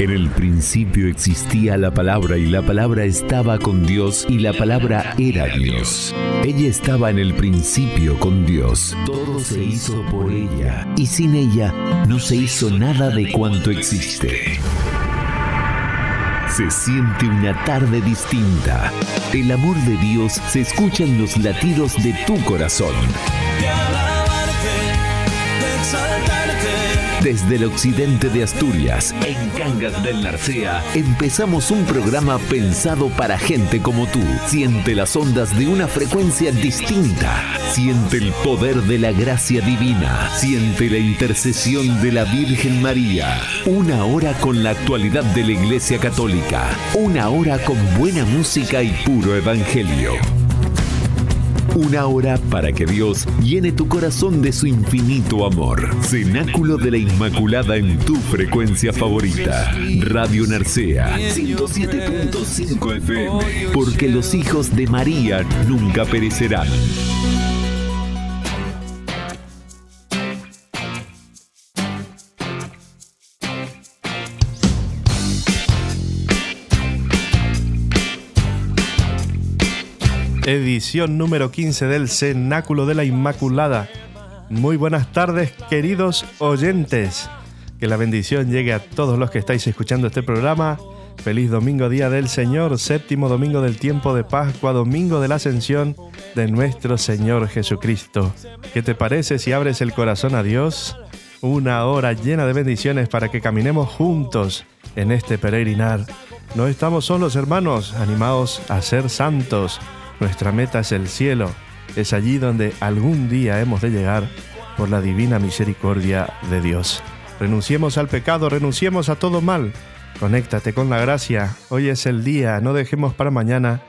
En el principio existía la palabra y la palabra estaba con Dios y la palabra era Dios. Ella estaba en el principio con Dios. Todo se hizo por ella y sin ella no se hizo nada de cuanto existe. Se siente una tarde distinta. El amor de Dios se escucha en los latidos de tu corazón. Desde el occidente de Asturias, en Cangas del Narcea, empezamos un programa pensado para gente como tú. Siente las ondas de una frecuencia distinta. Siente el poder de la gracia divina. Siente la intercesión de la Virgen María. Una hora con la actualidad de la Iglesia Católica. Una hora con buena música y puro evangelio. Una hora para que Dios llene tu corazón de su infinito amor. Cenáculo de la Inmaculada en tu frecuencia favorita. Radio Narcea 107.5 FM. Porque los hijos de María nunca perecerán. Edición número 15 del Cenáculo de la Inmaculada. Muy buenas tardes, queridos oyentes. Que la bendición llegue a todos los que estáis escuchando este programa. Feliz domingo, día del Señor, séptimo domingo del tiempo de Pascua, domingo de la ascensión de nuestro Señor Jesucristo. ¿Qué te parece si abres el corazón a Dios? Una hora llena de bendiciones para que caminemos juntos en este peregrinar. No estamos solos, hermanos, animados a ser santos nuestra meta es el cielo, es allí donde algún día hemos de llegar por la divina misericordia de Dios. Renunciemos al pecado, renunciemos a todo mal. Conéctate con la gracia. Hoy es el día, no dejemos para mañana,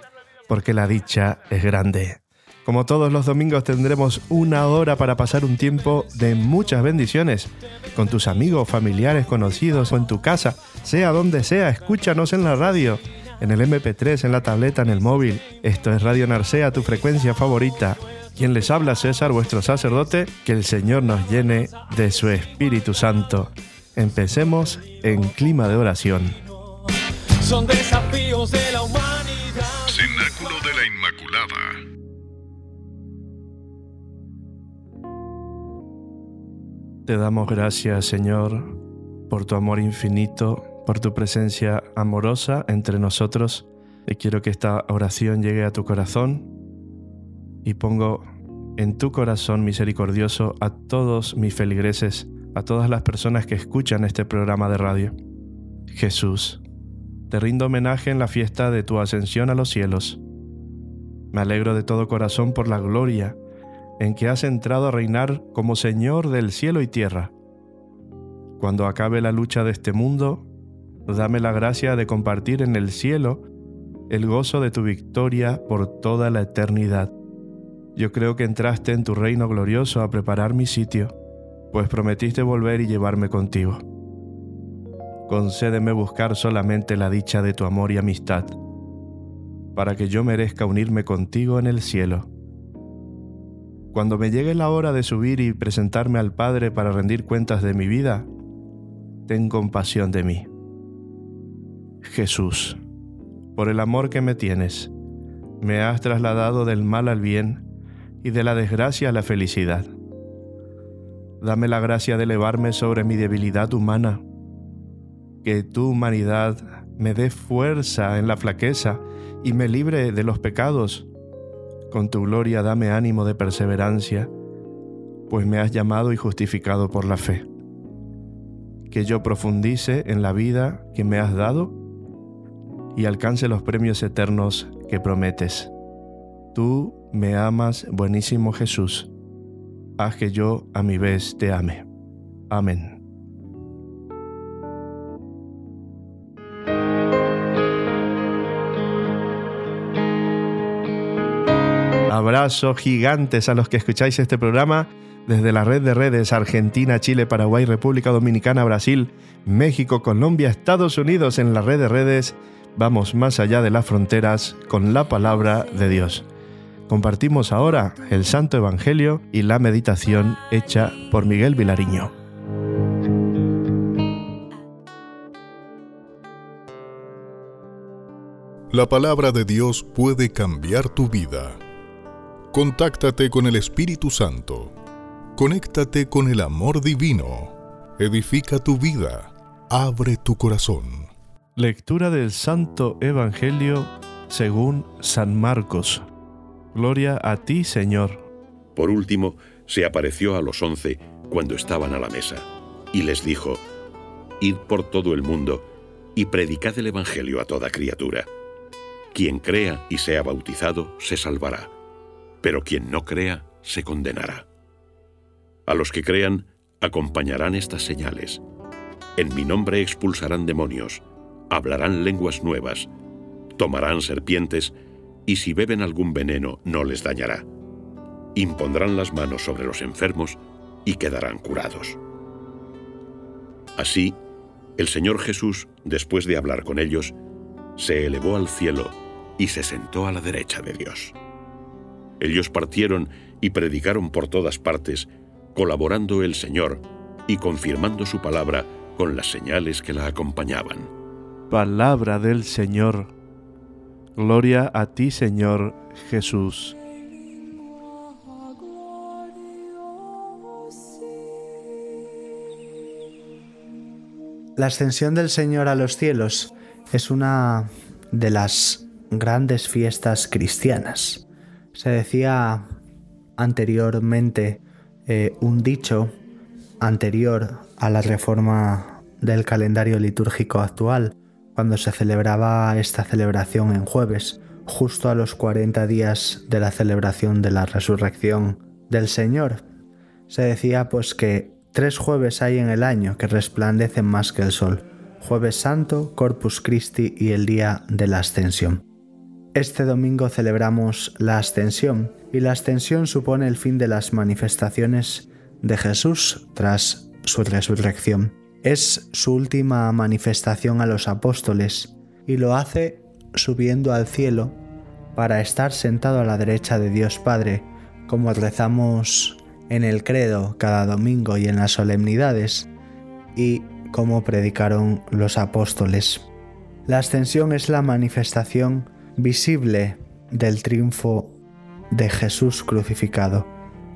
porque la dicha es grande. Como todos los domingos tendremos una hora para pasar un tiempo de muchas bendiciones con tus amigos, familiares, conocidos o en tu casa, sea donde sea, escúchanos en la radio en el MP3, en la tableta, en el móvil. Esto es Radio Narcea, tu frecuencia favorita. Quien les habla, César, vuestro sacerdote, que el Señor nos llene de su Espíritu Santo. Empecemos en clima de oración. Son desafíos de la humanidad. Cenáculo de la Inmaculada. Te damos gracias, Señor, por tu amor infinito por tu presencia amorosa entre nosotros. Y quiero que esta oración llegue a tu corazón y pongo en tu corazón misericordioso a todos mis feligreses, a todas las personas que escuchan este programa de radio. Jesús, te rindo homenaje en la fiesta de tu ascensión a los cielos. Me alegro de todo corazón por la gloria en que has entrado a reinar como Señor del cielo y tierra. Cuando acabe la lucha de este mundo, dame la gracia de compartir en el cielo el gozo de tu victoria por toda la eternidad. Yo creo que entraste en tu reino glorioso a preparar mi sitio, pues prometiste volver y llevarme contigo. Concédeme buscar solamente la dicha de tu amor y amistad, para que yo merezca unirme contigo en el cielo. Cuando me llegue la hora de subir y presentarme al Padre para rendir cuentas de mi vida, ten compasión de mí. Jesús, por el amor que me tienes, me has trasladado del mal al bien y de la desgracia a la felicidad. Dame la gracia de elevarme sobre mi debilidad humana, que tu humanidad me dé fuerza en la flaqueza y me libre de los pecados. Con tu gloria dame ánimo de perseverancia, pues me has llamado y justificado por la fe. Que yo profundice en la vida que me has dado y alcance los premios eternos que prometes. Tú me amas, buenísimo Jesús. Haz que yo a mi vez te ame. Amén. Abrazos gigantes a los que escucháis este programa desde la red de redes Argentina, Chile, Paraguay, República Dominicana, Brasil, México, Colombia, Estados Unidos en la red de redes vamos más allá de las fronteras con la palabra de Dios. Compartimos ahora el Santo Evangelio y la meditación hecha por Miguel Vilariño. La palabra de Dios puede cambiar tu vida. Contáctate con el Espíritu Santo. Conéctate con el amor divino. Edifica tu vida. Abre tu corazón. Lectura del Santo Evangelio según San Marcos. Gloria a ti, Señor. Por último, se apareció a los once cuando estaban a la mesa, y les dijo, Id por todo el mundo y predicad el Evangelio a toda criatura. Quien crea y sea bautizado se salvará, pero quien no crea se condenará. A los que crean acompañarán estas señales. En mi nombre expulsarán demonios, hablarán lenguas nuevas, tomarán serpientes, y si beben algún veneno no les dañará. Impondrán las manos sobre los enfermos y quedarán curados. Así, el Señor Jesús, después de hablar con ellos, se elevó al cielo y se sentó a la derecha de Dios. Ellos partieron y predicaron por todas partes, colaborando el Señor y confirmando su palabra con las señales que la acompañaban. Palabra del Señor. Gloria a ti, Señor Jesús. La ascensión del Señor a los cielos es una de las grandes fiestas cristianas. Se decía anteriormente eh, un dicho anterior a la reforma del calendario litúrgico actual, cuando se celebraba esta celebración en jueves, justo a los 40 días de la celebración de la resurrección del Señor. Se decía pues que tres jueves hay en el año que resplandecen más que el sol, jueves santo, Corpus Christi y el día de la ascensión. Este domingo celebramos la ascensión y la ascensión supone el fin de las manifestaciones de Jesús tras su resurrección. Es su última manifestación a los apóstoles y lo hace subiendo al cielo para estar sentado a la derecha de Dios Padre, como rezamos en el credo cada domingo y en las solemnidades, y como predicaron los apóstoles. La ascensión es la manifestación visible del triunfo de Jesús crucificado,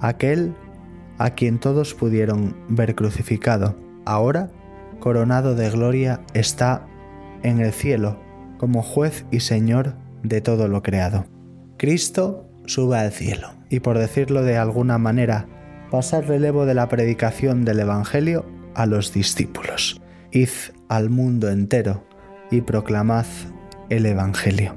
aquel a quien todos pudieron ver crucificado, ahora, coronado de gloria, está en el cielo como juez y señor de todo lo creado. Cristo sube al cielo y por decirlo de alguna manera, pasa el relevo de la predicación del Evangelio a los discípulos. Id al mundo entero y proclamad el Evangelio.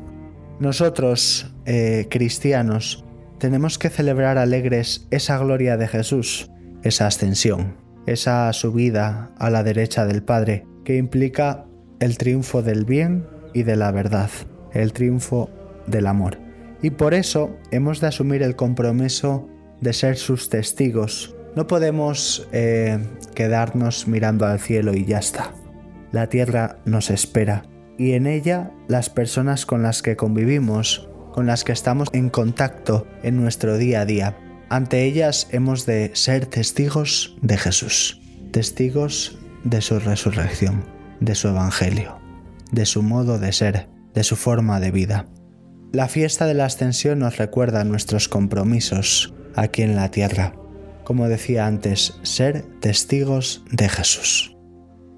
Nosotros, eh, cristianos, tenemos que celebrar alegres esa gloria de Jesús, esa ascensión, esa subida a la derecha del Padre, que implica el triunfo del bien y de la verdad, el triunfo del amor. Y por eso hemos de asumir el compromiso de ser sus testigos. No podemos eh, quedarnos mirando al cielo y ya está. La tierra nos espera y en ella las personas con las que convivimos, con las que estamos en contacto en nuestro día a día. Ante ellas hemos de ser testigos de Jesús, testigos de su resurrección, de su evangelio, de su modo de ser, de su forma de vida. La fiesta de la ascensión nos recuerda nuestros compromisos aquí en la tierra. Como decía antes, ser testigos de Jesús,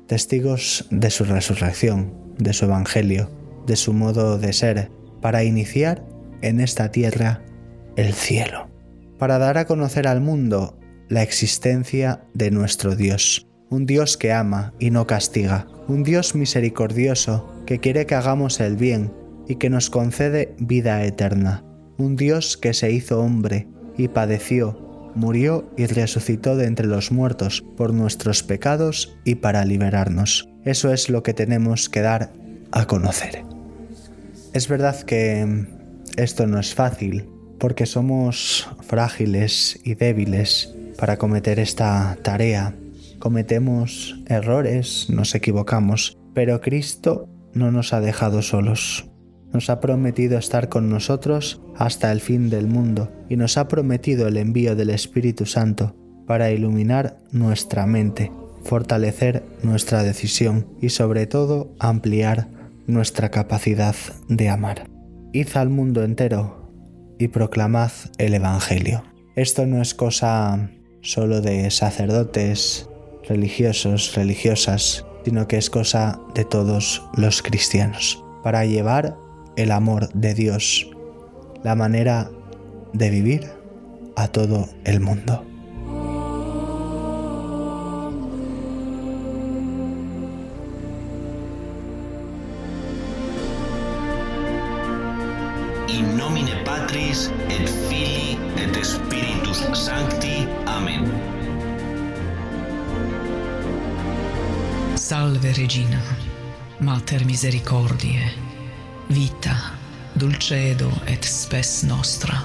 testigos de su resurrección, de su evangelio, de su modo de ser, para iniciar en esta tierra el cielo, para dar a conocer al mundo la existencia de nuestro Dios, un Dios que ama y no castiga, un Dios misericordioso que quiere que hagamos el bien y que nos concede vida eterna, un Dios que se hizo hombre y padeció, murió y resucitó de entre los muertos por nuestros pecados y para liberarnos. Eso es lo que tenemos que dar a conocer. Es verdad que esto no es fácil, porque somos frágiles y débiles para cometer esta tarea. Cometemos errores, nos equivocamos, pero Cristo no nos ha dejado solos. Nos ha prometido estar con nosotros hasta el fin del mundo y nos ha prometido el envío del Espíritu Santo para iluminar nuestra mente, fortalecer nuestra decisión y sobre todo ampliar nuestra capacidad de amar. Id al mundo entero y proclamad el Evangelio. Esto no es cosa solo de sacerdotes, religiosos, religiosas, sino que es cosa de todos los cristianos, para llevar el amor de Dios, la manera de vivir a todo el mundo. Patris et Filii et Spiritus Sancti. Amen. Salve Regina, Mater misericordiae, vita, dulcedo et spes nostra.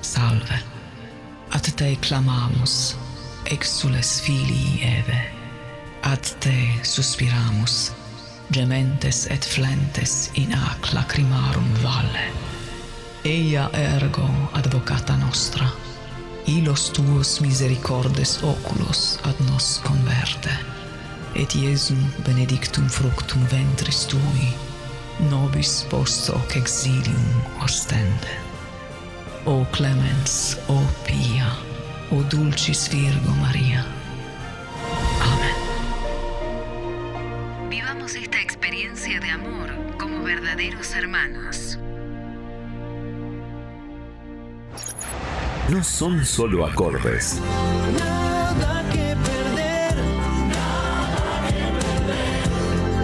Salve. Ad te clamamus, exules filii Eve. Ad te suspiramus, gementes et flentes in ac lacrimarum valle eia ergo advocata nostra, ilos tuos misericordes oculos ad nos converte, et Iesum benedictum fructum ventris tui, nobis post hoc exilium ostende. O clemens, o pia, o dulcis Virgo Maria. Amén. Vivamos esta experiencia de amor como verdaderos hermanos. No son solo acordes. Nada que perder,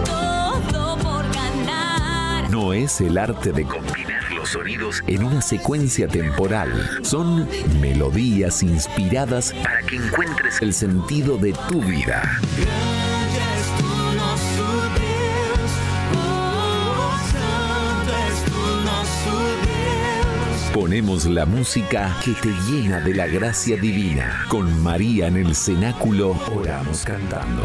todo por ganar. No es el arte de combinar los sonidos en una secuencia temporal. Son melodías inspiradas para que encuentres el sentido de tu vida. Ponemos la música que te llena de la gracia divina. Con María en el cenáculo oramos cantando.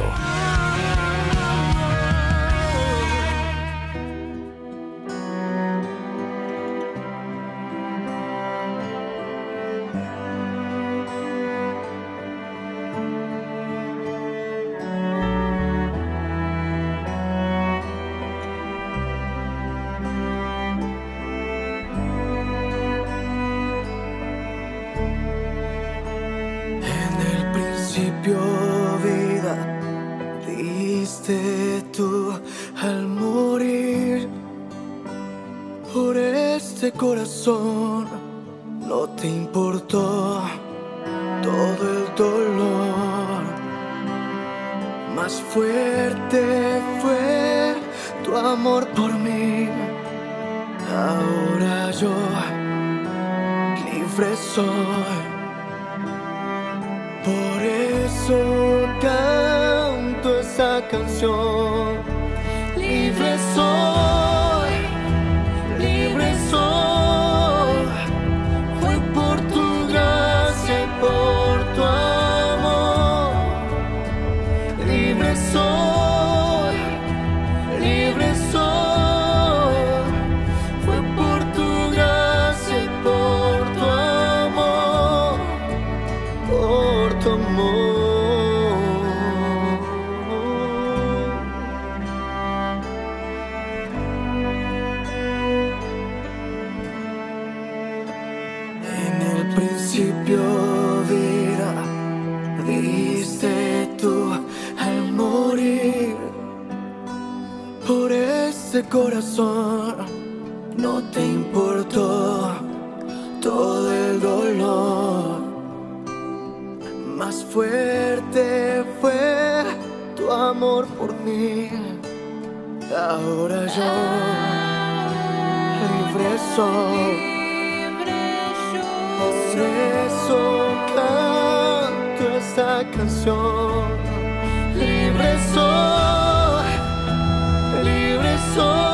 Diste tú al morir por este corazón. No te importó todo el dolor. Más fuerte fue tu amor por mí. Ahora yo libre soy. Por eso canto esa canción. Libre soy. Por eso canto esta canción. Libre soy, libre soy.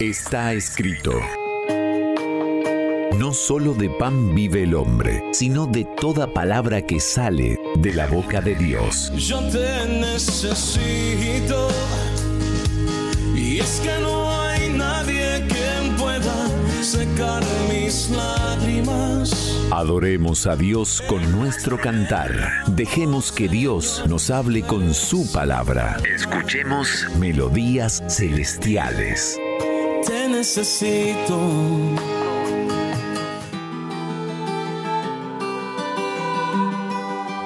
Está escrito. No solo de pan vive el hombre, sino de toda palabra que sale de la boca de Dios. Yo te necesito. Y es que no hay nadie que pueda secar mis lágrimas. Adoremos a Dios con nuestro cantar. Dejemos que Dios nos hable con su palabra. Escuchemos melodías celestiales. Necesito.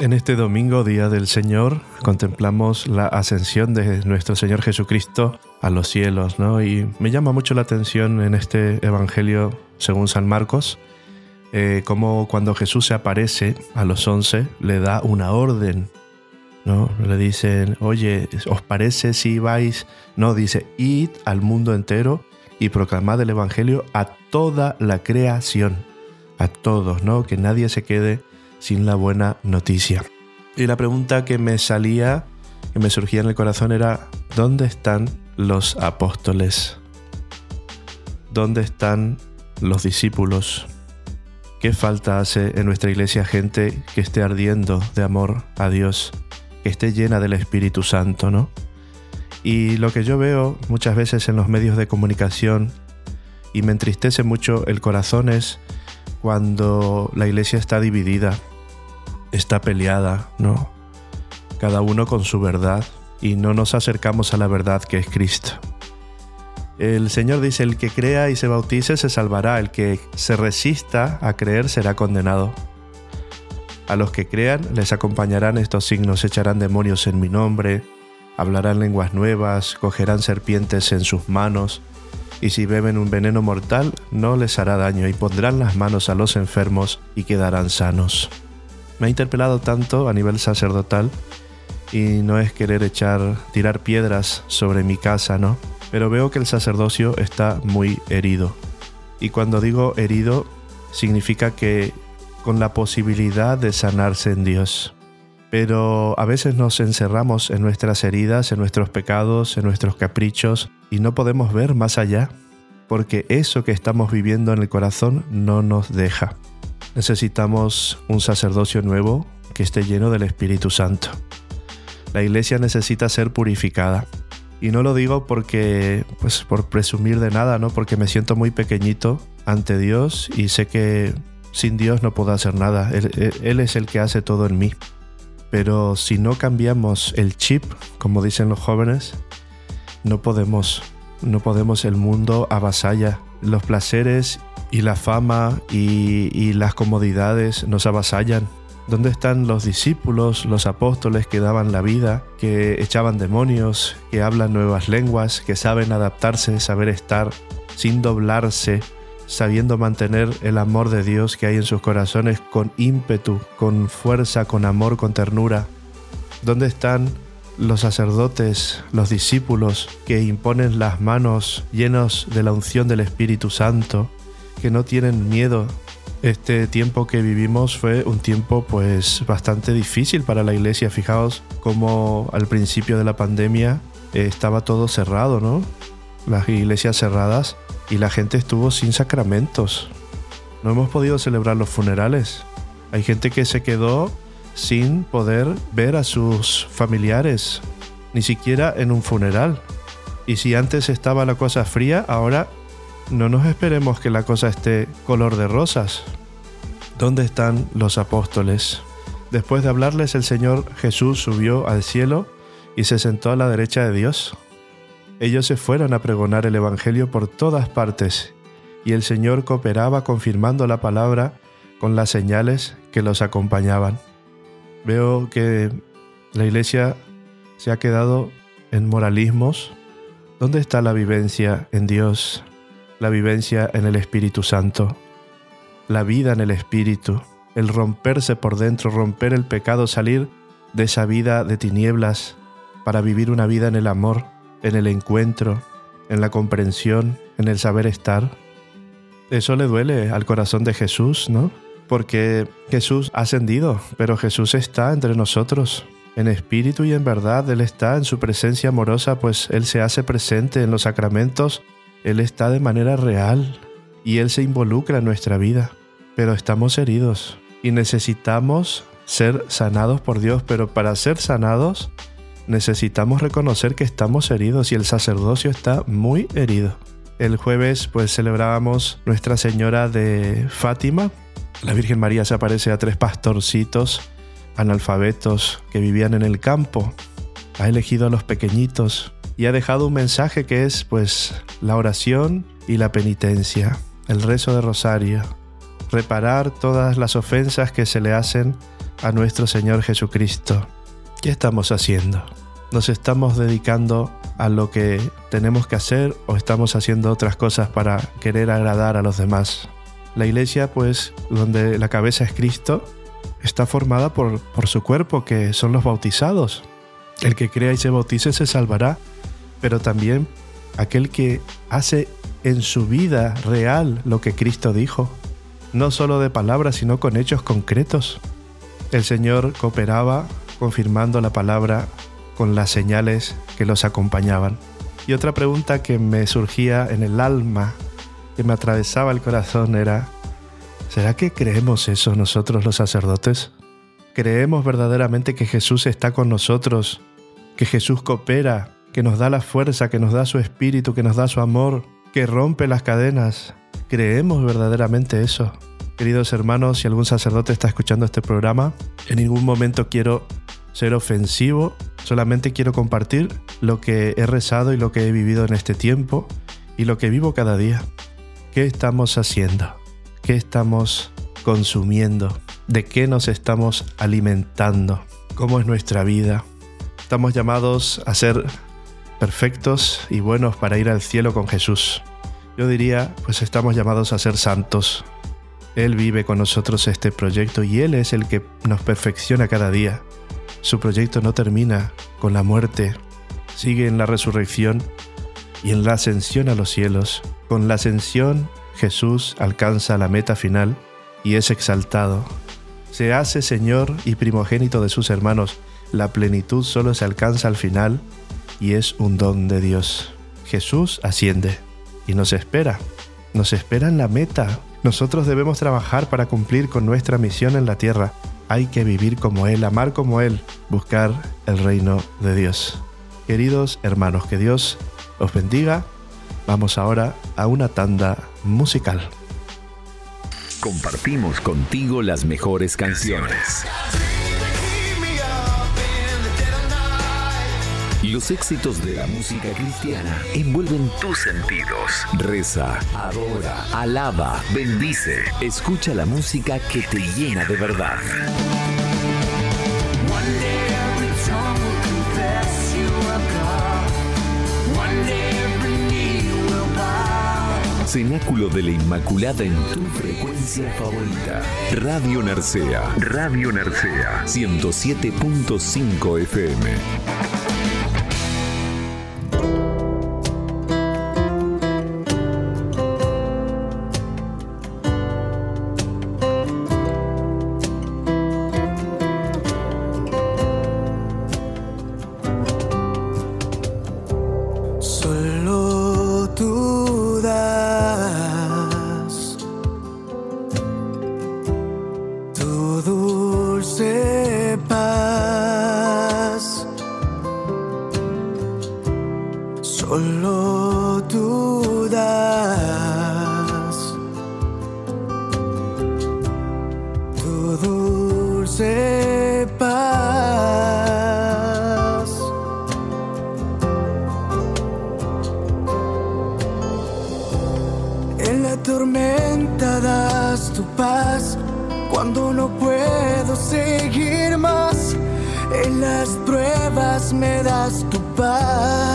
En este domingo, Día del Señor, contemplamos la ascensión de nuestro Señor Jesucristo a los cielos, ¿no? Y me llama mucho la atención en este Evangelio según San Marcos, eh, como cuando Jesús se aparece a los once, le da una orden, ¿no? Le dicen, oye, ¿os parece si vais? No, dice, id al mundo entero y proclamad el Evangelio a toda la creación, a todos, ¿no? Que nadie se quede sin la buena noticia. Y la pregunta que me salía, que me surgía en el corazón era, ¿dónde están los apóstoles? ¿Dónde están los discípulos? ¿Qué falta hace en nuestra iglesia gente que esté ardiendo de amor a Dios, que esté llena del Espíritu Santo, ¿no? Y lo que yo veo muchas veces en los medios de comunicación y me entristece mucho el corazón es cuando la iglesia está dividida, está peleada, ¿no? Cada uno con su verdad y no nos acercamos a la verdad que es Cristo. El Señor dice, el que crea y se bautice se salvará, el que se resista a creer será condenado. A los que crean les acompañarán estos signos, echarán demonios en mi nombre, hablarán lenguas nuevas, cogerán serpientes en sus manos, y si beben un veneno mortal no les hará daño, y pondrán las manos a los enfermos y quedarán sanos. Me ha interpelado tanto a nivel sacerdotal y no es querer echar, tirar piedras sobre mi casa, ¿no? Pero veo que el sacerdocio está muy herido. Y cuando digo herido, significa que con la posibilidad de sanarse en Dios. Pero a veces nos encerramos en nuestras heridas, en nuestros pecados, en nuestros caprichos, y no podemos ver más allá, porque eso que estamos viviendo en el corazón no nos deja. Necesitamos un sacerdocio nuevo que esté lleno del Espíritu Santo. La iglesia necesita ser purificada. Y no lo digo porque, pues, por presumir de nada, ¿no? Porque me siento muy pequeñito ante Dios y sé que sin Dios no puedo hacer nada. Él, él es el que hace todo en mí. Pero si no cambiamos el chip, como dicen los jóvenes, no podemos. No podemos, el mundo avasalla. Los placeres y la fama y, las comodidades nos avasallan. ¿Dónde están los discípulos, los apóstoles que daban la vida, que echaban demonios, que hablan nuevas lenguas, que saben adaptarse, saber estar sin doblarse, sabiendo mantener el amor de Dios que hay en sus corazones con ímpetu, con fuerza, con amor, con ternura? ¿Dónde están los sacerdotes, los discípulos que imponen las manos llenos de la unción del Espíritu Santo, que no tienen miedo este tiempo que vivimos fue un tiempo pues bastante difícil para la iglesia. Fijaos como al principio de la pandemia eh, estaba todo cerrado, ¿no? Las iglesias cerradas y la gente estuvo sin sacramentos. No hemos podido celebrar los funerales. Hay gente que se quedó sin poder ver a sus familiares, ni siquiera en un funeral. Y si antes estaba la cosa fría, ahora no nos esperemos que la cosa esté color de rosas. ¿Dónde están los apóstoles? Después de hablarles, el Señor Jesús subió al cielo y se sentó a la derecha de Dios. Ellos se fueron a pregonar el Evangelio por todas partes, y el Señor cooperaba confirmando la palabra con las señales que los acompañaban. Veo que la iglesia se ha quedado en moralismos. ¿Dónde está la vivencia en Dios? La vivencia en el Espíritu Santo la vida en el Espíritu, el romperse por dentro, romper el pecado, salir de esa vida de tinieblas para vivir una vida en el amor, en el encuentro, en la comprensión, en el saber estar. Eso le duele al corazón de Jesús, ¿no? Porque Jesús ha ascendido, pero Jesús está entre nosotros. En espíritu y en verdad, Él está en su presencia amorosa, pues Él se hace presente en los sacramentos Él está de manera real y Él se involucra en nuestra vida, pero estamos heridos y necesitamos ser sanados por Dios, pero para ser sanados necesitamos reconocer que estamos heridos y el sacerdocio está muy herido. El jueves pues celebrábamos Nuestra Señora de Fátima. La Virgen María se aparece a tres pastorcitos analfabetos que vivían en el campo. Ha elegido a los pequeñitos y ha dejado un mensaje que es pues la oración y la penitencia, el rezo de rosario, reparar todas las ofensas que se le hacen a nuestro Señor Jesucristo. ¿Qué estamos haciendo? ¿Nos estamos dedicando a lo que tenemos que hacer o estamos haciendo otras cosas para querer agradar a los demás? La iglesia, pues, donde la cabeza es Cristo, está formada por, por su cuerpo, que son los bautizados. El que crea y se bautice se salvará, pero también aquel que hace en su vida real lo que Cristo dijo, no solo de palabras, sino con hechos concretos. El Señor cooperaba confirmando la palabra con las señales que los acompañaban. Y otra pregunta que me surgía en el alma, que me atravesaba el corazón, era, ¿será que creemos eso nosotros los sacerdotes? ¿Creemos verdaderamente que Jesús está con nosotros, que Jesús coopera, que nos da la fuerza, que nos da su espíritu, que nos da su amor, que rompe las cadenas? ¿Creemos verdaderamente eso? Queridos hermanos, si algún sacerdote está escuchando este programa, en ningún momento quiero ser ofensivo, solamente quiero compartir lo que he rezado y lo que he vivido en este tiempo y lo que vivo cada día. ¿Qué estamos haciendo? ¿Qué estamos consumiendo? ¿De qué nos estamos alimentando? ¿Cómo es nuestra vida? Estamos llamados a ser perfectos y buenos para ir al cielo con Jesús. Yo diría, pues estamos llamados a ser santos. Él vive con nosotros este proyecto y Él es el que nos perfecciona cada día. Su proyecto no termina con la muerte, sigue en la resurrección y en la ascensión a los cielos. Con la ascensión Jesús alcanza la meta final y es exaltado. Se hace Señor y primogénito de sus hermanos. La plenitud solo se alcanza al final y es un don de Dios. Jesús asciende y nos espera. Nos espera en la meta. Nosotros debemos trabajar para cumplir con nuestra misión en la tierra hay que vivir como Él, amar como Él, buscar el reino de Dios. Queridos hermanos, que Dios os bendiga. Vamos ahora a una tanda musical. Compartimos contigo las mejores canciones. Los éxitos de la música cristiana envuelven tus sentidos. Reza, adora, alaba, bendice. Escucha la música que te llena de verdad. Cenáculo de la Inmaculada en tu frecuencia favorita. Radio Narcea. Radio Narcea. 107.5 FM. Todas seguir más. En las pruebas me das tu paz.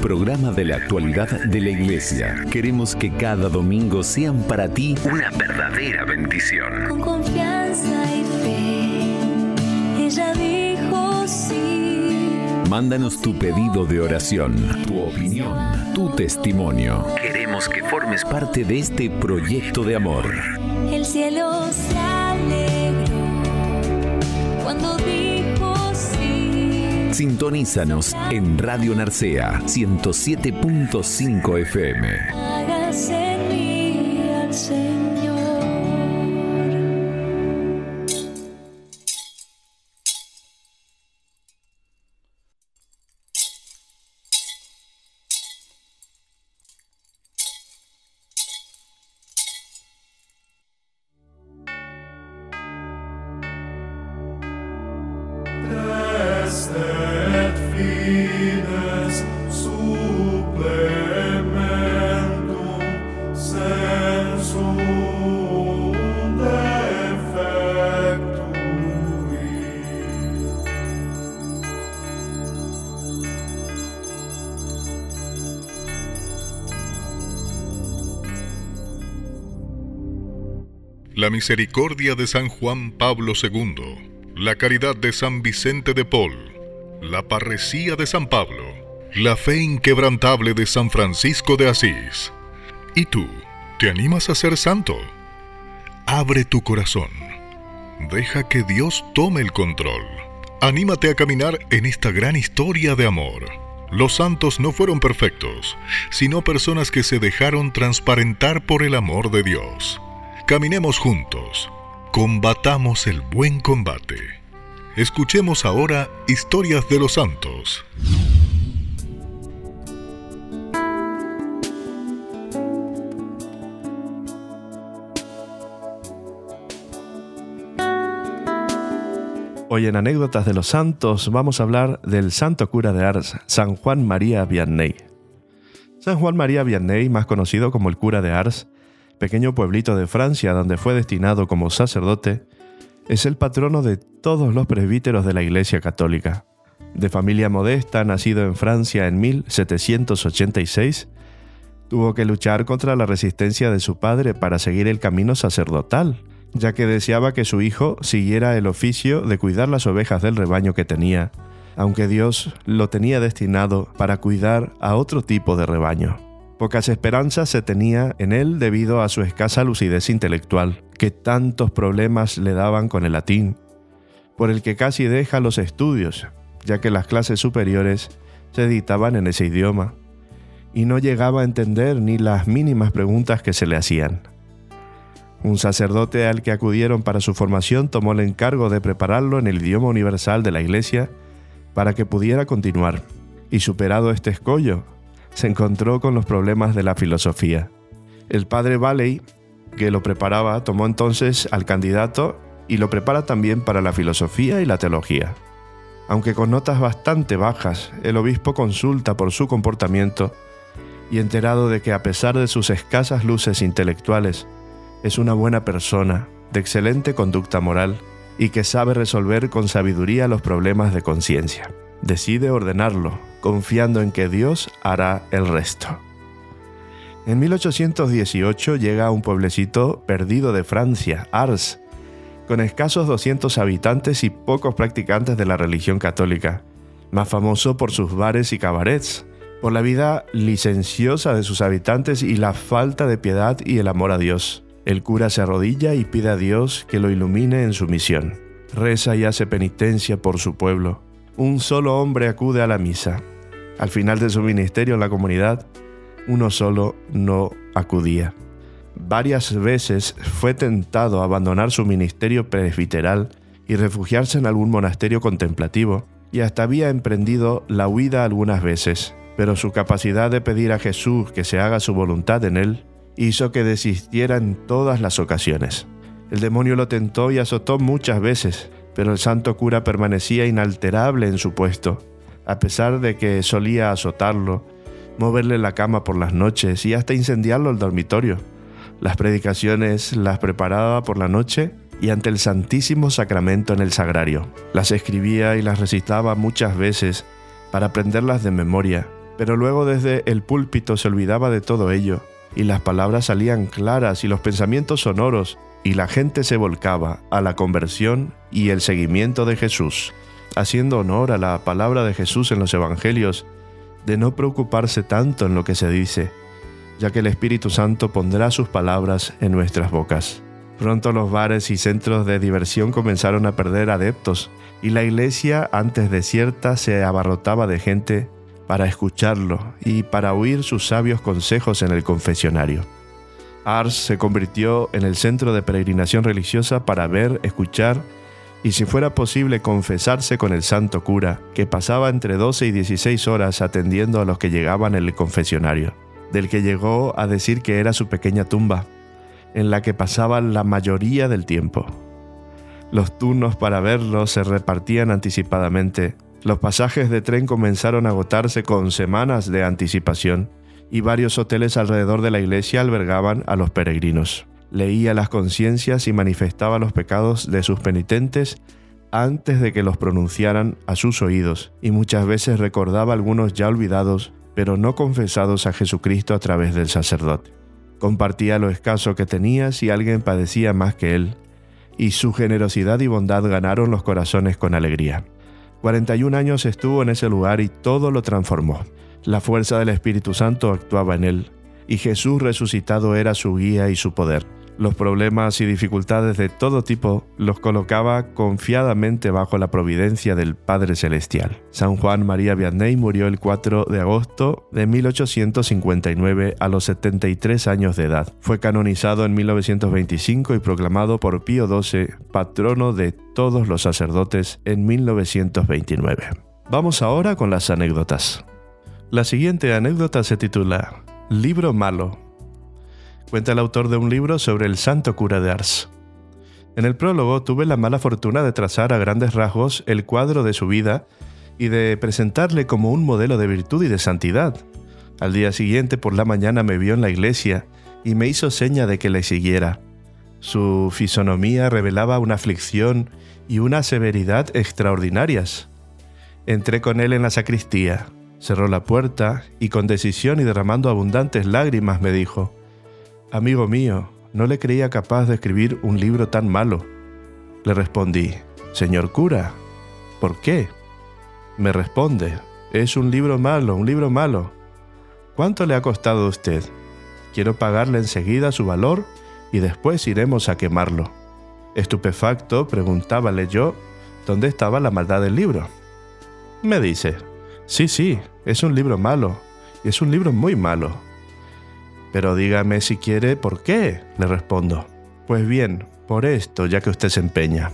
Programa de la actualidad de la Iglesia. Queremos que cada domingo sean para ti una verdadera bendición. Con confianza y fe, ella dijo sí. Mándanos tu pedido de oración, tu opinión, tu testimonio. Queremos que formes parte de este proyecto de amor. El cielo se alegró cuando sí. Sintonízanos en Radio Narcea 107.5 FM. Misericordia de San Juan Pablo II, la caridad de San Vicente de Paul, la parresía de San Pablo, la fe inquebrantable de San Francisco de Asís. ¿Y tú, te animas a ser santo? Abre tu corazón. Deja que Dios tome el control. Anímate a caminar en esta gran historia de amor. Los santos no fueron perfectos, sino personas que se dejaron transparentar por el amor de Dios. Caminemos juntos, combatamos el buen combate. Escuchemos ahora historias de los santos. Hoy en Anécdotas de los Santos vamos a hablar del santo cura de Ars, San Juan María Vianney. San Juan María Vianney, más conocido como el cura de Ars, pequeño pueblito de Francia donde fue destinado como sacerdote, es el patrono de todos los presbíteros de la Iglesia Católica. De familia modesta, nacido en Francia en 1786, tuvo que luchar contra la resistencia de su padre para seguir el camino sacerdotal, ya que deseaba que su hijo siguiera el oficio de cuidar las ovejas del rebaño que tenía, aunque Dios lo tenía destinado para cuidar a otro tipo de rebaño. Pocas esperanzas se tenía en él debido a su escasa lucidez intelectual, que tantos problemas le daban con el latín, por el que casi deja los estudios, ya que las clases superiores se dictaban en ese idioma, y no llegaba a entender ni las mínimas preguntas que se le hacían. Un sacerdote al que acudieron para su formación tomó el encargo de prepararlo en el idioma universal de la Iglesia para que pudiera continuar. Y superado este escollo, se encontró con los problemas de la filosofía. El padre Valley, que lo preparaba, tomó entonces al candidato y lo prepara también para la filosofía y la teología. Aunque con notas bastante bajas, el obispo consulta por su comportamiento y enterado de que a pesar de sus escasas luces intelectuales, es una buena persona, de excelente conducta moral y que sabe resolver con sabiduría los problemas de conciencia. Decide ordenarlo, confiando en que Dios hará el resto. En 1818 llega a un pueblecito perdido de Francia, Ars, con escasos 200 habitantes y pocos practicantes de la religión católica, más famoso por sus bares y cabarets, por la vida licenciosa de sus habitantes y la falta de piedad y el amor a Dios. El cura se arrodilla y pide a Dios que lo ilumine en su misión. Reza y hace penitencia por su pueblo. Un solo hombre acude a la misa. Al final de su ministerio en la comunidad, uno solo no acudía. Varias veces fue tentado a abandonar su ministerio presbiteral y refugiarse en algún monasterio contemplativo, y hasta había emprendido la huida algunas veces, pero su capacidad de pedir a Jesús que se haga su voluntad en él hizo que desistiera en todas las ocasiones. El demonio lo tentó y azotó muchas veces, pero el santo cura permanecía inalterable en su puesto, a pesar de que solía azotarlo, moverle la cama por las noches y hasta incendiarlo el dormitorio. Las predicaciones las preparaba por la noche y ante el Santísimo Sacramento en el sagrario. Las escribía y las recitaba muchas veces para aprenderlas de memoria, pero luego desde el púlpito se olvidaba de todo ello y las palabras salían claras y los pensamientos sonoros, y la gente se volcaba a la conversión y el seguimiento de Jesús, haciendo honor a la palabra de Jesús en los Evangelios, de no preocuparse tanto en lo que se dice, ya que el Espíritu Santo pondrá sus palabras en nuestras bocas. Pronto los bares y centros de diversión comenzaron a perder adeptos, y la iglesia, antes desierta, se abarrotaba de gente para escucharlo y para oír sus sabios consejos en el confesionario. Ars se convirtió en el centro de peregrinación religiosa para ver, escuchar y si fuera posible confesarse con el santo cura, que pasaba entre 12 y 16 horas atendiendo a los que llegaban en el confesionario, del que llegó a decir que era su pequeña tumba, en la que pasaba la mayoría del tiempo. Los turnos para verlo se repartían anticipadamente los pasajes de tren comenzaron a agotarse con semanas de anticipación y varios hoteles alrededor de la iglesia albergaban a los peregrinos. Leía las conciencias y manifestaba los pecados de sus penitentes antes de que los pronunciaran a sus oídos, y muchas veces recordaba algunos ya olvidados, pero no confesados a Jesucristo a través del sacerdote. Compartía lo escaso que tenía si alguien padecía más que él, y su generosidad y bondad ganaron los corazones con alegría. 41 años estuvo en ese lugar y todo lo transformó. La fuerza del Espíritu Santo actuaba en él, y Jesús resucitado era su guía y su poder. Los problemas y dificultades de todo tipo los colocaba confiadamente bajo la providencia del Padre Celestial. San Juan María Vianney murió el 4 de agosto de 1859 a los 73 años de edad. Fue canonizado en 1925 y proclamado por Pío XII patrono de todos los sacerdotes en 1929. Vamos ahora con las anécdotas. La siguiente anécdota se titula Libro malo cuenta el autor de un libro sobre el santo cura de Ars. En el prólogo tuve la mala fortuna de trazar a grandes rasgos el cuadro de su vida y de presentarle como un modelo de virtud y de santidad. Al día siguiente por la mañana me vio en la iglesia y me hizo seña de que le siguiera. Su fisonomía revelaba una aflicción y una severidad extraordinarias. Entré con él en la sacristía, cerró la puerta y con decisión y derramando abundantes lágrimas me dijo, Amigo mío, no le creía capaz de escribir un libro tan malo. Le respondí, Señor cura, ¿por qué? Me responde, es un libro malo, un libro malo. ¿Cuánto le ha costado a usted? Quiero pagarle enseguida su valor y después iremos a quemarlo. Estupefacto, preguntábale yo, ¿dónde estaba la maldad del libro? Me dice, sí, sí, es un libro malo, y es un libro muy malo. Pero dígame si quiere por qué, le respondo. Pues bien, por esto, ya que usted se empeña.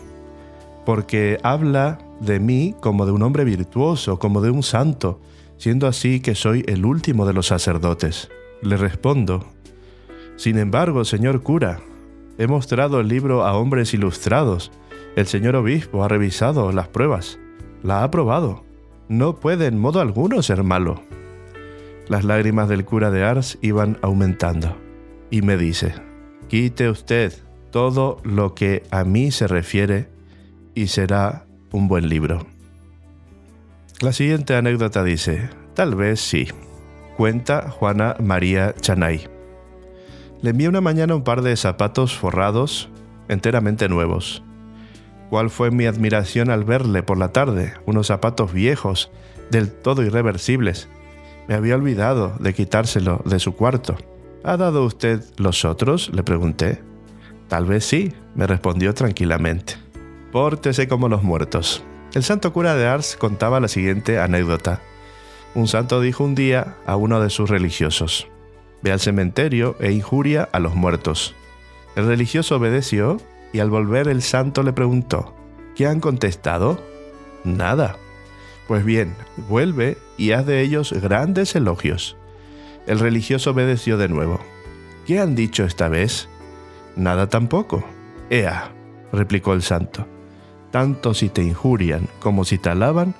Porque habla de mí como de un hombre virtuoso, como de un santo, siendo así que soy el último de los sacerdotes. Le respondo, sin embargo, señor cura, he mostrado el libro a hombres ilustrados. El señor obispo ha revisado las pruebas, la ha aprobado. No puede en modo alguno ser malo. Las lágrimas del cura de Ars iban aumentando, y me dice, quite usted todo lo que a mí se refiere y será un buen libro. La siguiente anécdota dice, tal vez sí. Cuenta Juana María Chanay. Le envié una mañana un par de zapatos forrados, enteramente nuevos. ¿Cuál fue mi admiración al verle por la tarde? Unos zapatos viejos, del todo irreversibles. Me había olvidado de quitárselo de su cuarto. ¿Ha dado usted los otros? le pregunté. Tal vez sí, me respondió tranquilamente. Pórtese como los muertos. El santo cura de Ars contaba la siguiente anécdota. Un santo dijo un día a uno de sus religiosos, Ve al cementerio e injuria a los muertos. El religioso obedeció y al volver el santo le preguntó, ¿qué han contestado? Nada. Pues bien, vuelve y haz de ellos grandes elogios. El religioso obedeció de nuevo. ¿Qué han dicho esta vez? Nada tampoco. Ea, replicó el santo, tanto si te injurian como si te alaban,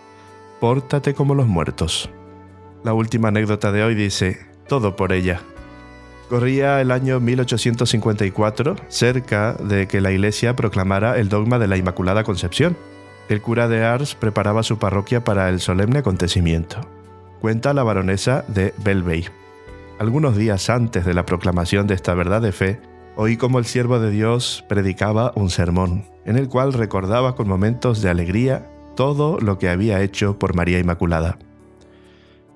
pórtate como los muertos. La última anécdota de hoy dice, todo por ella. Corría el año 1854, cerca de que la iglesia proclamara el dogma de la Inmaculada Concepción. El cura de Ars preparaba su parroquia para el solemne acontecimiento. Cuenta la baronesa de Belvey. Algunos días antes de la proclamación de esta verdad de fe, oí como el siervo de Dios predicaba un sermón, en el cual recordaba con momentos de alegría todo lo que había hecho por María Inmaculada.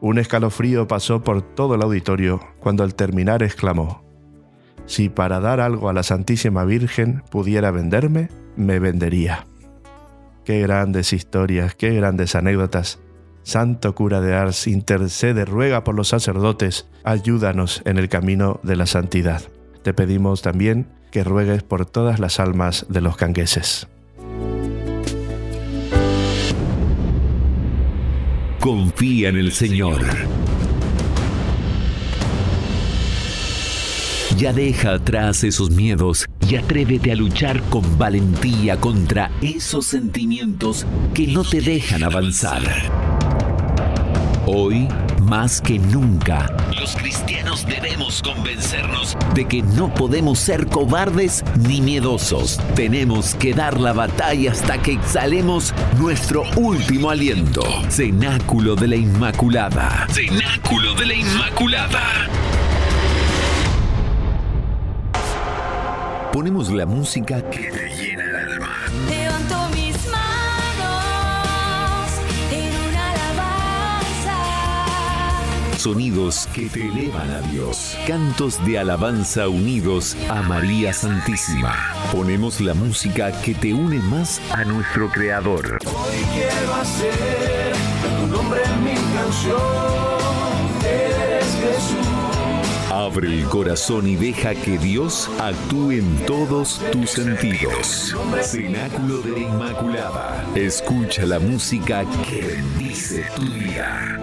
Un escalofrío pasó por todo el auditorio cuando al terminar exclamó, Si para dar algo a la Santísima Virgen pudiera venderme, me vendería. Qué grandes historias, qué grandes anécdotas. Santo cura de Ars, intercede, ruega por los sacerdotes, ayúdanos en el camino de la santidad. Te pedimos también que ruegues por todas las almas de los cangueses. Confía en el Señor. Ya deja atrás esos miedos y atrévete a luchar con valentía contra esos sentimientos que no te dejan avanzar. Hoy, más que nunca, los cristianos debemos convencernos de que no podemos ser cobardes ni miedosos. Tenemos que dar la batalla hasta que exhalemos nuestro último aliento. Cenáculo de la Inmaculada. Cenáculo de la Inmaculada. Ponemos la música que te llena el alma. Sonidos que te elevan a Dios. Cantos de alabanza unidos a María Santísima. Ponemos la música que te une más a nuestro Creador. Hoy quiero hacer tu nombre en mi canción. Eres Jesús. Abre el corazón y deja que Dios actúe en todos tus sentidos. Cenáculo de la Inmaculada. Escucha la música que bendice tu vida.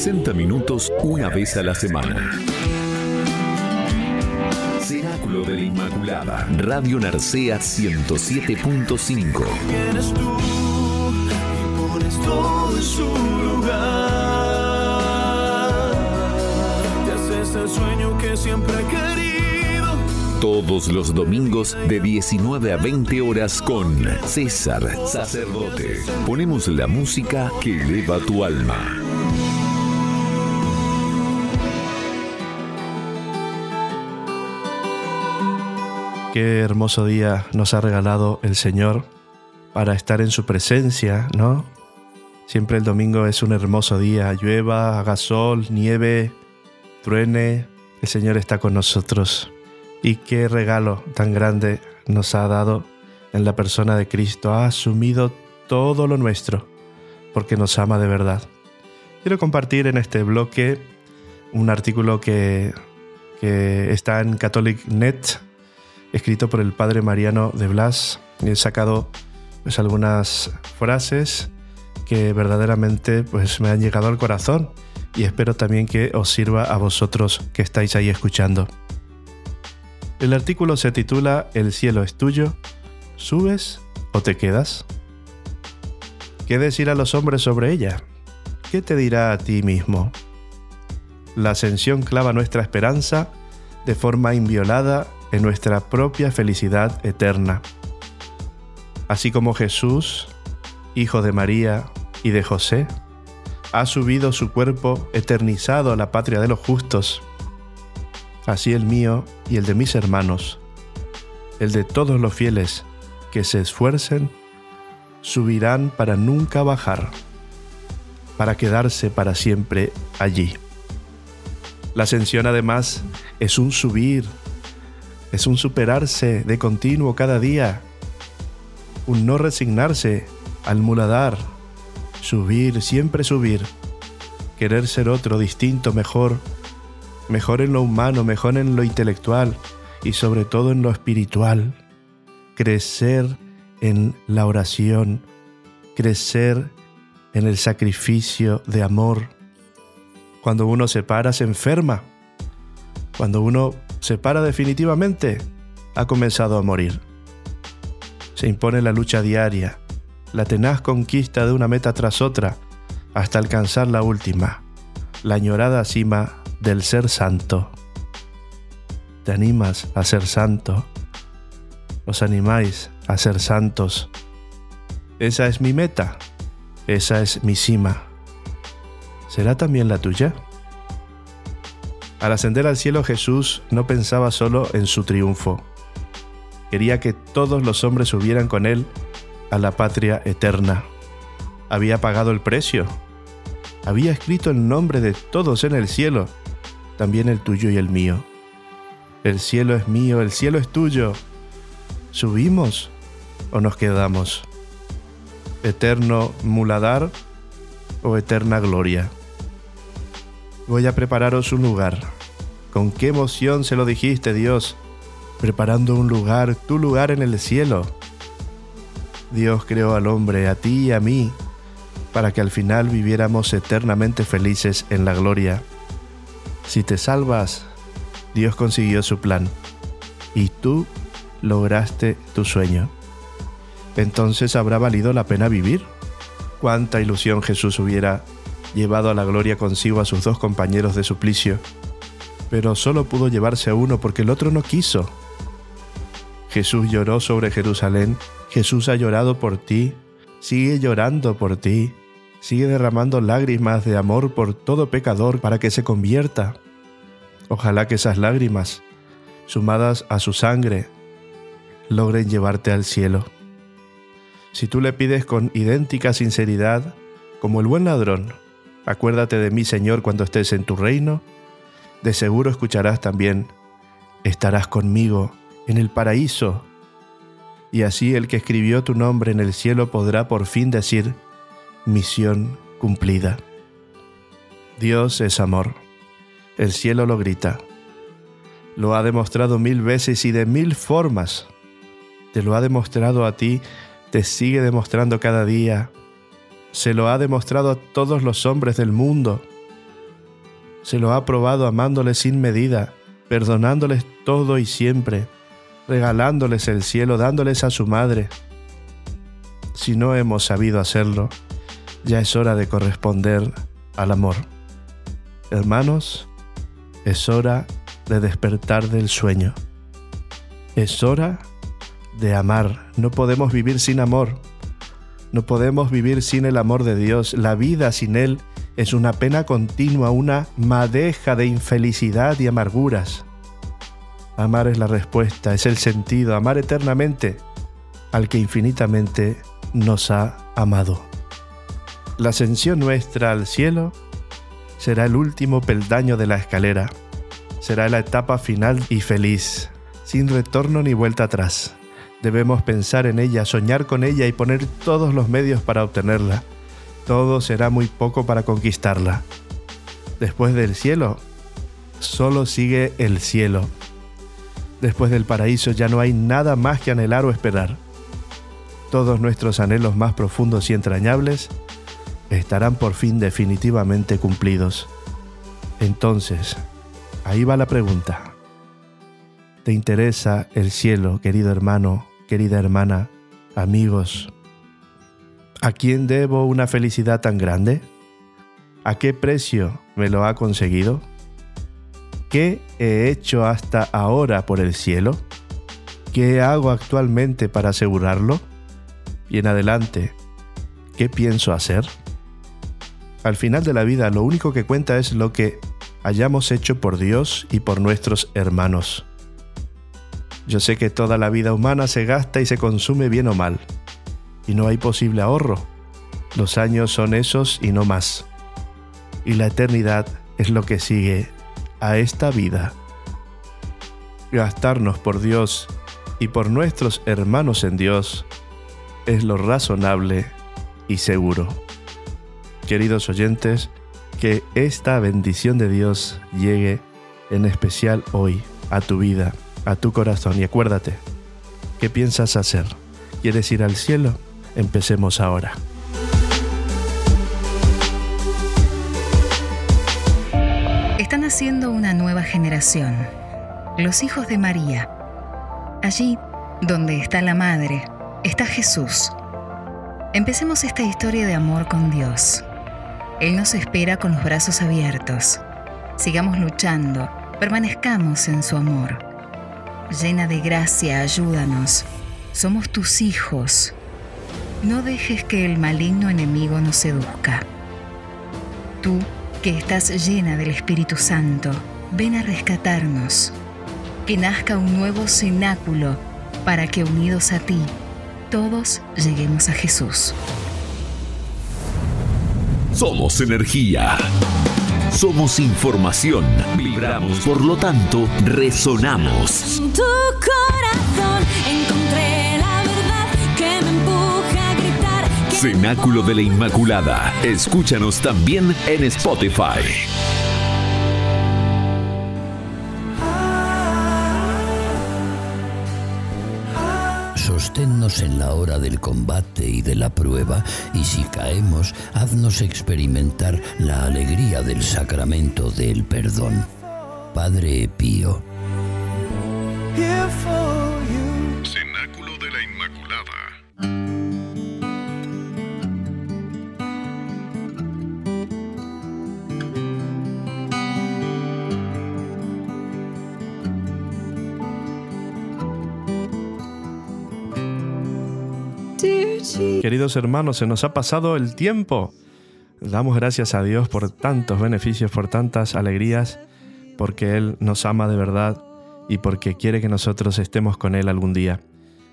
60 minutos una vez a la semana. Cenáculo de la Inmaculada. Radio Narcea 107.5. Vienes tú y pones todo en su lugar. Te haces el sueño que siempre he querido. Todos los domingos de 19 a 20 horas con César Sacerdote. Ponemos la música que eleva tu alma. Qué hermoso día nos ha regalado el Señor para estar en su presencia, ¿no? Siempre el domingo es un hermoso día, llueva, haga sol, nieve, truene, el Señor está con nosotros. Y qué regalo tan grande nos ha dado en la persona de Cristo. Ha asumido todo lo nuestro porque nos ama de verdad. Quiero compartir en este bloque un artículo que, que está en Catholic Net, escrito por el padre Mariano de Blas. He sacado pues, algunas frases que verdaderamente pues, me han llegado al corazón y espero también que os sirva a vosotros que estáis ahí escuchando. El artículo se titula El cielo es tuyo, ¿subes o te quedas? ¿Qué decir a los hombres sobre ella? ¿Qué te dirá a ti mismo? La ascensión clava nuestra esperanza de forma inviolada en nuestra propia felicidad eterna. Así como Jesús, Hijo de María y de José, ha subido su cuerpo eternizado a la patria de los justos, así el mío y el de mis hermanos, el de todos los fieles que se esfuercen, subirán para nunca bajar, para quedarse para siempre allí. La ascensión además es un subir es un superarse de continuo cada día, un no resignarse al muladar, subir, siempre subir, querer ser otro, distinto, mejor, mejor en lo humano, mejor en lo intelectual y sobre todo en lo espiritual, crecer en la oración, crecer en el sacrificio de amor. Cuando uno se para, se enferma. Cuando uno se para definitivamente, ha comenzado a morir. Se impone la lucha diaria, la tenaz conquista de una meta tras otra, hasta alcanzar la última, la añorada cima del ser santo. ¿Te animas a ser santo? ¿Os animáis a ser santos? Esa es mi meta, esa es mi cima. ¿Será también la tuya? Al ascender al cielo Jesús no pensaba solo en su triunfo. Quería que todos los hombres subieran con él a la patria eterna. Había pagado el precio. Había escrito el nombre de todos en el cielo, también el tuyo y el mío. El cielo es mío, el cielo es tuyo. ¿Subimos o nos quedamos? ¿Eterno muladar o eterna gloria? Voy a prepararos un lugar. Con qué emoción se lo dijiste, Dios, preparando un lugar, tu lugar en el cielo. Dios creó al hombre, a ti y a mí, para que al final viviéramos eternamente felices en la gloria. Si te salvas, Dios consiguió su plan y tú lograste tu sueño. Entonces habrá valido la pena vivir. Cuánta ilusión Jesús hubiera llevado a la gloria consigo a sus dos compañeros de suplicio, pero solo pudo llevarse a uno porque el otro no quiso. Jesús lloró sobre Jerusalén, Jesús ha llorado por ti, sigue llorando por ti, sigue derramando lágrimas de amor por todo pecador para que se convierta. Ojalá que esas lágrimas, sumadas a su sangre, logren llevarte al cielo. Si tú le pides con idéntica sinceridad, como el buen ladrón, Acuérdate de mí, Señor, cuando estés en tu reino. De seguro escucharás también, estarás conmigo en el paraíso. Y así el que escribió tu nombre en el cielo podrá por fin decir, misión cumplida. Dios es amor. El cielo lo grita. Lo ha demostrado mil veces y de mil formas. Te lo ha demostrado a ti, te sigue demostrando cada día se lo ha demostrado a todos los hombres del mundo se lo ha probado amándoles sin medida, perdonándoles todo y siempre, regalándoles el cielo, dándoles a su madre. Si no hemos sabido hacerlo, ya es hora de corresponder al amor. Hermanos, es hora de despertar del sueño. Es hora de amar. No podemos vivir sin amor. No podemos vivir sin el amor de Dios. La vida sin Él es una pena continua, una madeja de infelicidad y amarguras. Amar es la respuesta, es el sentido, amar eternamente al que infinitamente nos ha amado. La ascensión nuestra al cielo será el último peldaño de la escalera, será la etapa final y feliz, sin retorno ni vuelta atrás. Debemos pensar en ella, soñar con ella y poner todos los medios para obtenerla. Todo será muy poco para conquistarla. Después del cielo, solo sigue el cielo. Después del paraíso ya no hay nada más que anhelar o esperar. Todos nuestros anhelos más profundos y entrañables estarán por fin definitivamente cumplidos. Entonces, ahí va la pregunta. ¿Te interesa el cielo, querido hermano, querida hermana, amigos? ¿A quién debo una felicidad tan grande? ¿A qué precio me lo ha conseguido? ¿Qué he hecho hasta ahora por el cielo? ¿Qué hago actualmente para asegurarlo? Y en adelante, ¿qué pienso hacer? Al final de la vida lo único que cuenta es lo que hayamos hecho por Dios y por nuestros hermanos. Yo sé que toda la vida humana se gasta y se consume bien o mal, y no hay posible ahorro. Los años son esos y no más. Y la eternidad es lo que sigue a esta vida. Gastarnos por Dios y por nuestros hermanos en Dios es lo razonable y seguro. Queridos oyentes, que esta bendición de Dios llegue en especial hoy a tu vida, a tu corazón y acuérdate, ¿qué piensas hacer? ¿Quieres ir al cielo? Empecemos ahora. Están haciendo una nueva generación, los hijos de María. Allí, donde está la Madre, está Jesús. Empecemos esta historia de amor con Dios. Él nos espera con los brazos abiertos. Sigamos luchando, permanezcamos en su amor. Llena de gracia, ayúdanos. Somos tus hijos. No dejes que el maligno enemigo nos seduzca. Tú, que estás llena del Espíritu Santo, ven a rescatarnos. Que nazca un nuevo cenáculo para que unidos a ti, todos lleguemos a Jesús. Somos energía. Somos información. Vibramos, por lo tanto, resonamos. Tu corazón encontré la verdad que me empuja a gritar. Cenáculo de la Inmaculada. Escúchanos también en Spotify. Sosténnos en la hora del combate y de la prueba, y si caemos, haznos experimentar la alegría del sacramento del perdón. Padre Pío. Queridos hermanos, se nos ha pasado el tiempo. Damos gracias a Dios por tantos beneficios, por tantas alegrías, porque Él nos ama de verdad y porque quiere que nosotros estemos con Él algún día.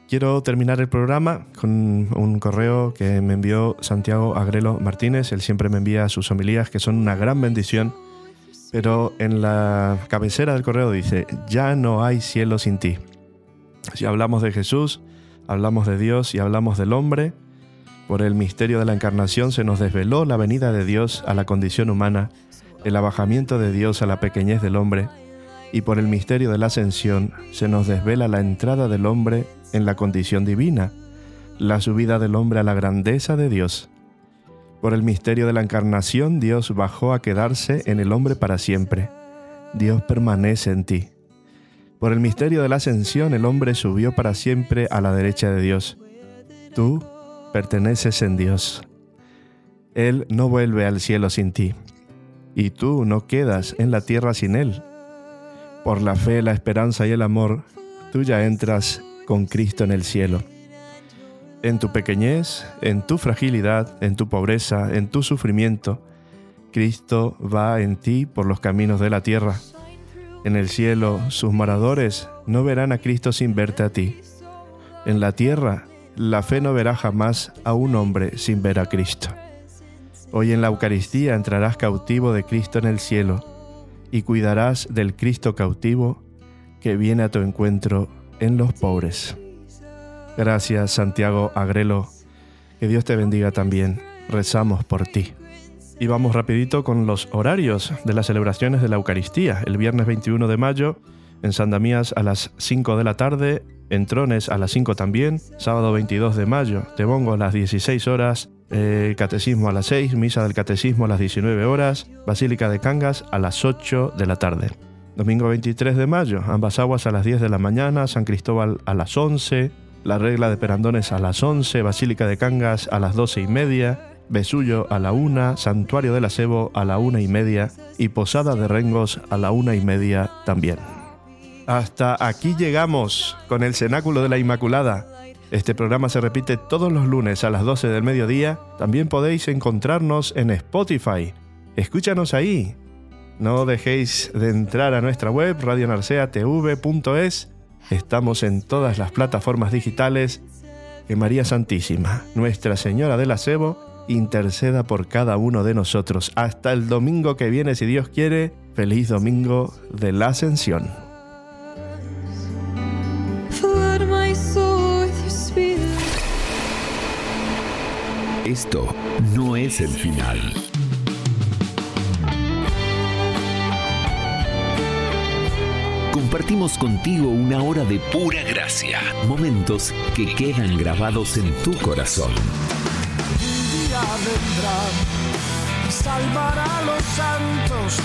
Quiero terminar el programa con un correo que me envió Santiago Agrelo Martínez. Él siempre me envía sus homilías, que son una gran bendición. Pero en la cabecera del correo dice, ya no hay cielo sin ti. Si hablamos de Jesús, hablamos de Dios y hablamos del hombre, por el misterio de la encarnación se nos desveló la venida de Dios a la condición humana, el abajamiento de Dios a la pequeñez del hombre, y por el misterio de la ascensión se nos desvela la entrada del hombre en la condición divina, la subida del hombre a la grandeza de Dios. Por el misterio de la encarnación, Dios bajó a quedarse en el hombre para siempre. Dios permanece en ti. Por el misterio de la ascensión, el hombre subió para siempre a la derecha de Dios. Tú perteneces en Dios. Él no vuelve al cielo sin ti. Y tú no quedas en la tierra sin Él. Por la fe, la esperanza y el amor, tú ya entras con Cristo en el cielo. En tu pequeñez, en tu fragilidad, en tu pobreza, en tu sufrimiento, Cristo va en ti por los caminos de la tierra. En el cielo, sus moradores no verán a Cristo sin verte a ti. En la tierra, la fe no verá jamás a un hombre sin ver a Cristo. Hoy en la Eucaristía entrarás cautivo de Cristo en el cielo y cuidarás del Cristo cautivo que viene a tu encuentro en los pobres. Gracias Santiago Agrelo, que Dios te bendiga también. Rezamos por ti. Y vamos rapidito con los horarios de las celebraciones de la Eucaristía. El viernes 21 de mayo en San Damías a las 5 de la tarde, en Trones a las 5 también, sábado 22 de mayo, de Bongo a las 16 horas, el catecismo a las 6, misa del catecismo a las 19 horas, Basílica de Cangas a las 8 de la tarde. Domingo 23 de mayo, ambas aguas a las 10 de la mañana, San Cristóbal a las 11, la regla de Perandones a las 11, Basílica de Cangas a las 12 y media, Besullo a la 1, Santuario del Acebo a la 1 y media y Posada de Rengos a la 1 y media también. Hasta aquí llegamos con el Cenáculo de la Inmaculada. Este programa se repite todos los lunes a las 12 del mediodía. También podéis encontrarnos en Spotify. Escúchanos ahí. No dejéis de entrar a nuestra web radionarceatv.es. Estamos en todas las plataformas digitales. Que María Santísima, Nuestra Señora del Acebo, interceda por cada uno de nosotros. Hasta el domingo que viene, si Dios quiere. Feliz domingo de la Ascensión. Esto no es el final. Compartimos contigo una hora de pura gracia, momentos que quedan grabados en tu corazón. Salvará a los santos.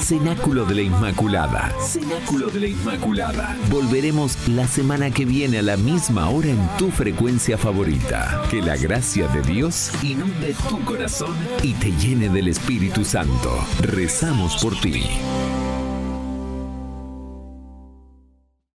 Cenáculo de la Inmaculada. Cenáculo de la Inmaculada. Volveremos la semana que viene a la misma hora en tu frecuencia favorita. Que la gracia de Dios inunde tu corazón y te llene del Espíritu Santo. Rezamos por ti.